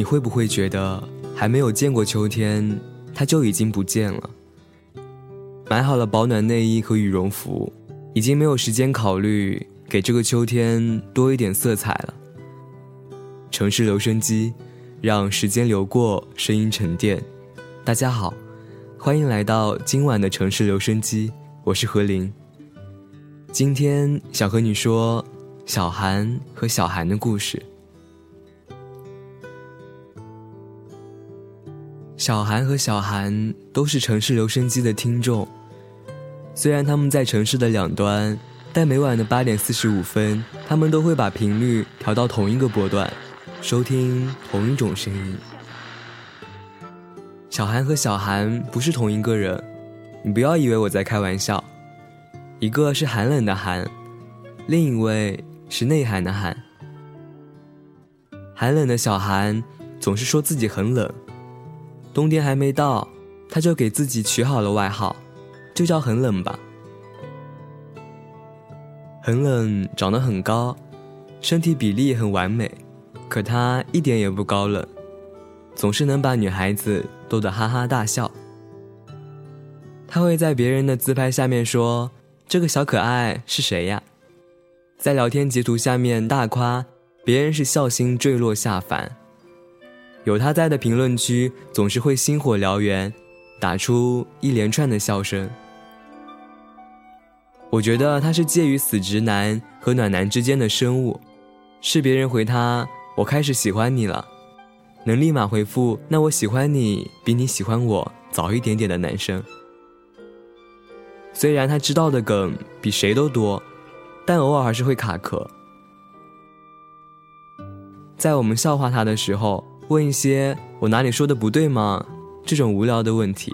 你会不会觉得还没有见过秋天，它就已经不见了？买好了保暖内衣和羽绒服，已经没有时间考虑给这个秋天多一点色彩了。城市留声机，让时间流过，声音沉淀。大家好，欢迎来到今晚的城市留声机，我是何林。今天想和你说小韩和小韩的故事。小韩和小韩都是城市留声机的听众，虽然他们在城市的两端，但每晚的八点四十五分，他们都会把频率调到同一个波段，收听同一种声音。小韩和小韩不是同一个人，你不要以为我在开玩笑。一个是寒冷的寒，另一位是内涵的寒。寒冷的小韩总是说自己很冷。冬天还没到，他就给自己取好了外号，就叫很冷吧。很冷，长得很高，身体比例很完美，可他一点也不高冷，总是能把女孩子逗得哈哈大笑。他会在别人的自拍下面说：“这个小可爱是谁呀？”在聊天截图下面大夸别人是笑星坠落下凡。有他在的评论区，总是会星火燎原，打出一连串的笑声。我觉得他是介于死直男和暖男之间的生物，是别人回他“我开始喜欢你了”，能立马回复“那我喜欢你比你喜欢我早一点点”的男生。虽然他知道的梗比谁都多，但偶尔还是会卡壳。在我们笑话他的时候。问一些我哪里说的不对吗？这种无聊的问题。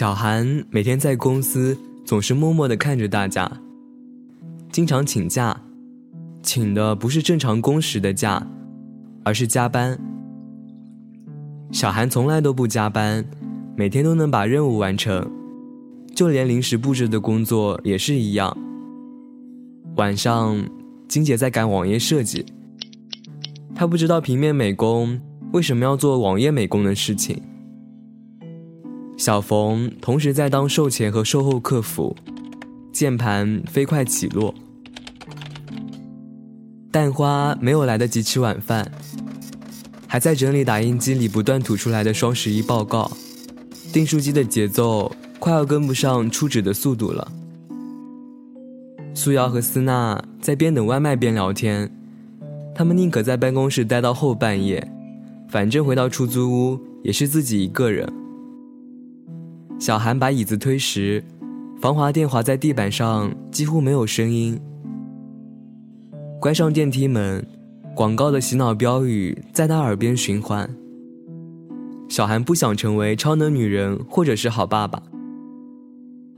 小韩每天在公司总是默默的看着大家，经常请假，请的不是正常工时的假，而是加班。小韩从来都不加班，每天都能把任务完成，就连临时布置的工作也是一样。晚上，金姐在赶网页设计，她不知道平面美工为什么要做网页美工的事情。小冯同时在当售前和售后客服，键盘飞快起落。蛋花没有来得及吃晚饭，还在整理打印机里不断吐出来的双十一报告。订书机的节奏快要跟不上出纸的速度了。苏瑶和思娜在边等外卖边聊天，他们宁可在办公室待到后半夜，反正回到出租屋也是自己一个人。小韩把椅子推实，防滑垫滑在地板上，几乎没有声音。关上电梯门，广告的洗脑标语在他耳边循环。小韩不想成为超能女人或者是好爸爸，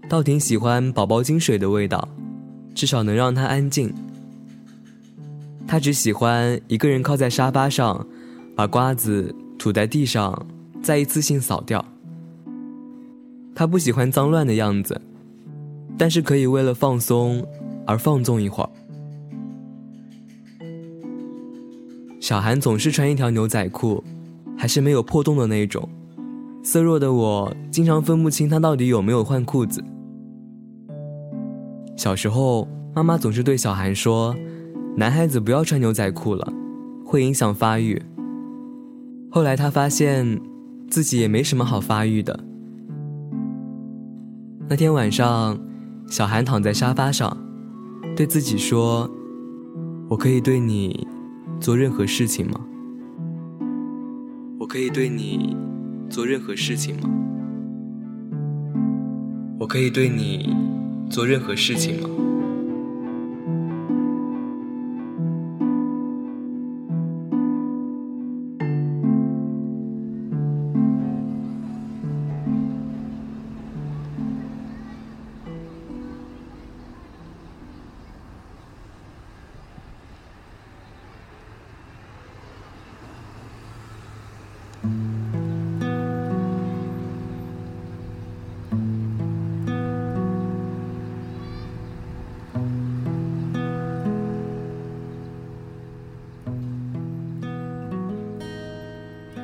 倒挺喜欢宝宝金水的味道，至少能让他安静。他只喜欢一个人靠在沙发上，把瓜子吐在地上，再一次性扫掉。他不喜欢脏乱的样子，但是可以为了放松而放纵一会儿。小韩总是穿一条牛仔裤，还是没有破洞的那种。色弱的我经常分不清他到底有没有换裤子。小时候，妈妈总是对小韩说：“男孩子不要穿牛仔裤了，会影响发育。”后来他发现自己也没什么好发育的。那天晚上，小韩躺在沙发上，对自己说：“我可以对你做任何事情吗？我可以对你做任何事情吗？我可以对你做任何事情吗？”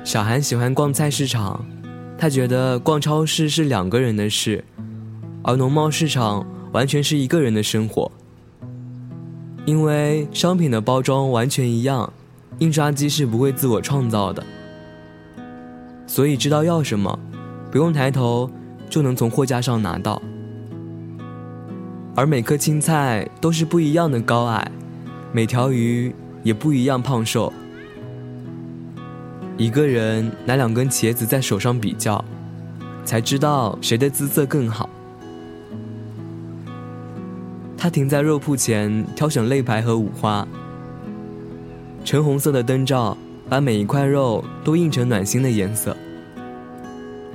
小韩喜欢逛菜市场，他觉得逛超市是两个人的事，而农贸市场完全是一个人的生活。因为商品的包装完全一样，印刷机是不会自我创造的，所以知道要什么，不用抬头就能从货架上拿到。而每颗青菜都是不一样的高矮，每条鱼也不一样胖瘦。一个人拿两根茄子在手上比较，才知道谁的姿色更好。他停在肉铺前，挑选肋排和五花。橙红色的灯罩把每一块肉都映成暖心的颜色。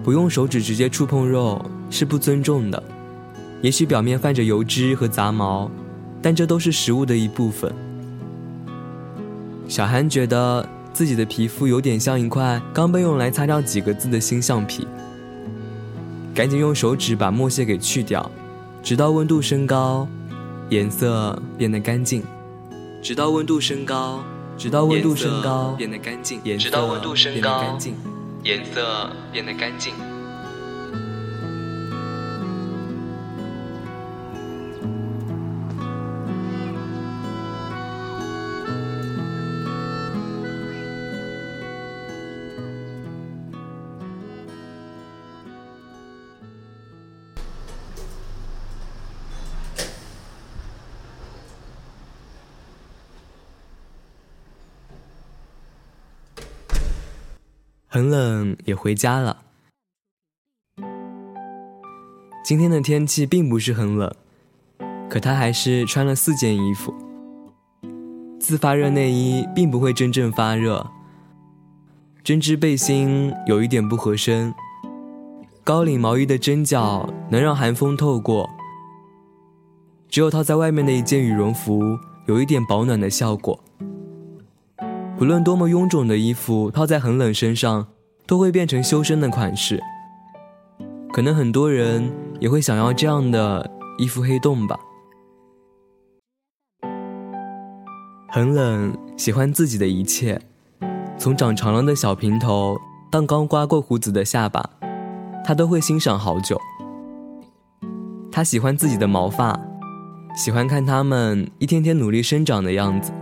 不用手指直接触碰肉是不尊重的，也许表面泛着油脂和杂毛，但这都是食物的一部分。小韩觉得。自己的皮肤有点像一块刚被用来擦掉几个字的新橡皮，赶紧用手指把墨屑给去掉，直到温度升高，颜色变得干净。直到温度升高，直到温度升高，变得干净。直到温度升高，颜色变得干净。很冷，也回家了。今天的天气并不是很冷，可他还是穿了四件衣服。自发热内衣并不会真正发热，针织背心有一点不合身，高领毛衣的针脚能让寒风透过，只有套在外面的一件羽绒服有一点保暖的效果。不论多么臃肿的衣服，套在很冷身上，都会变成修身的款式。可能很多人也会想要这样的衣服黑洞吧。很冷，喜欢自己的一切，从长长了的小平头到刚刮过胡子的下巴，他都会欣赏好久。他喜欢自己的毛发，喜欢看它们一天天努力生长的样子。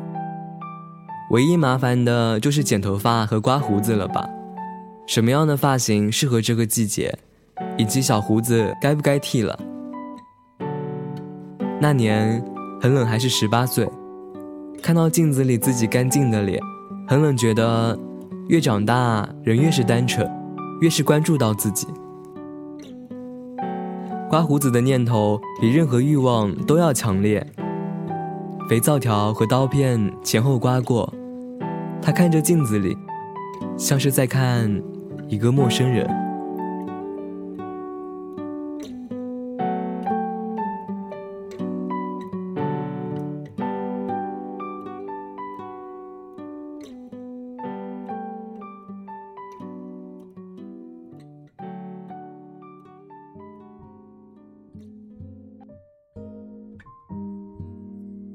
唯一麻烦的就是剪头发和刮胡子了吧？什么样的发型适合这个季节，以及小胡子该不该剃了？那年很冷，还是十八岁，看到镜子里自己干净的脸，很冷，觉得越长大人越是单纯，越是关注到自己。刮胡子的念头比任何欲望都要强烈，肥皂条和刀片前后刮过。他看着镜子里，像是在看一个陌生人。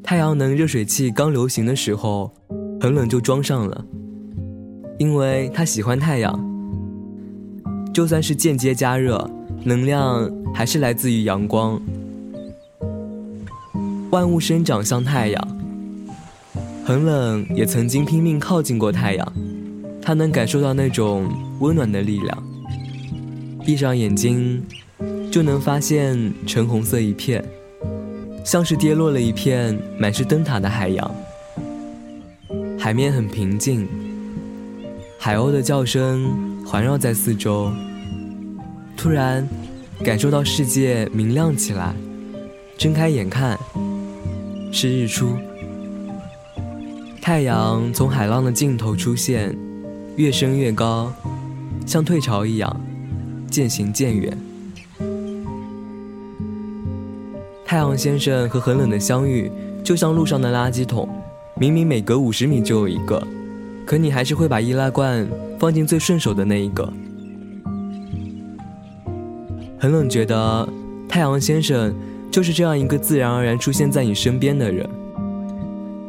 太阳能热水器刚流行的时候。很冷就装上了，因为他喜欢太阳。就算是间接加热，能量还是来自于阳光。万物生长像太阳，很冷也曾经拼命靠近过太阳，他能感受到那种温暖的力量。闭上眼睛，就能发现橙红色一片，像是跌落了一片满是灯塔的海洋。海面很平静，海鸥的叫声环绕在四周。突然，感受到世界明亮起来，睁开眼看，是日出。太阳从海浪的尽头出现，越升越高，像退潮一样，渐行渐远。太阳先生和很冷的相遇，就像路上的垃圾桶。明明每隔五十米就有一个，可你还是会把易拉罐放进最顺手的那一个。很冷，觉得太阳先生就是这样一个自然而然出现在你身边的人，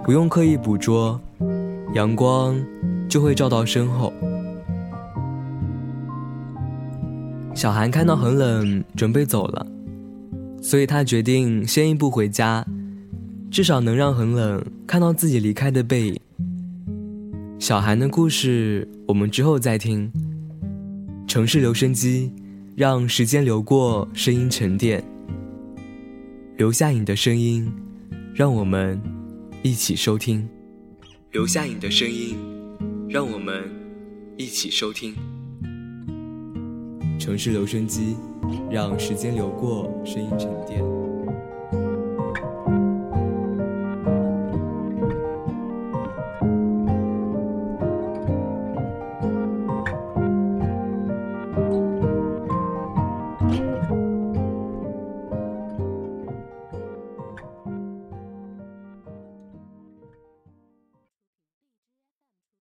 不用刻意捕捉，阳光就会照到身后。小韩看到很冷，准备走了，所以他决定先一步回家，至少能让很冷看到自己离开的背影。小韩的故事我们之后再听。城市留声机，让时间流过，声音沉淀，留下你的声音，让我们一起收听。留下你的声音，让我们一起收听。城市留声机，让时间流过，声音沉淀。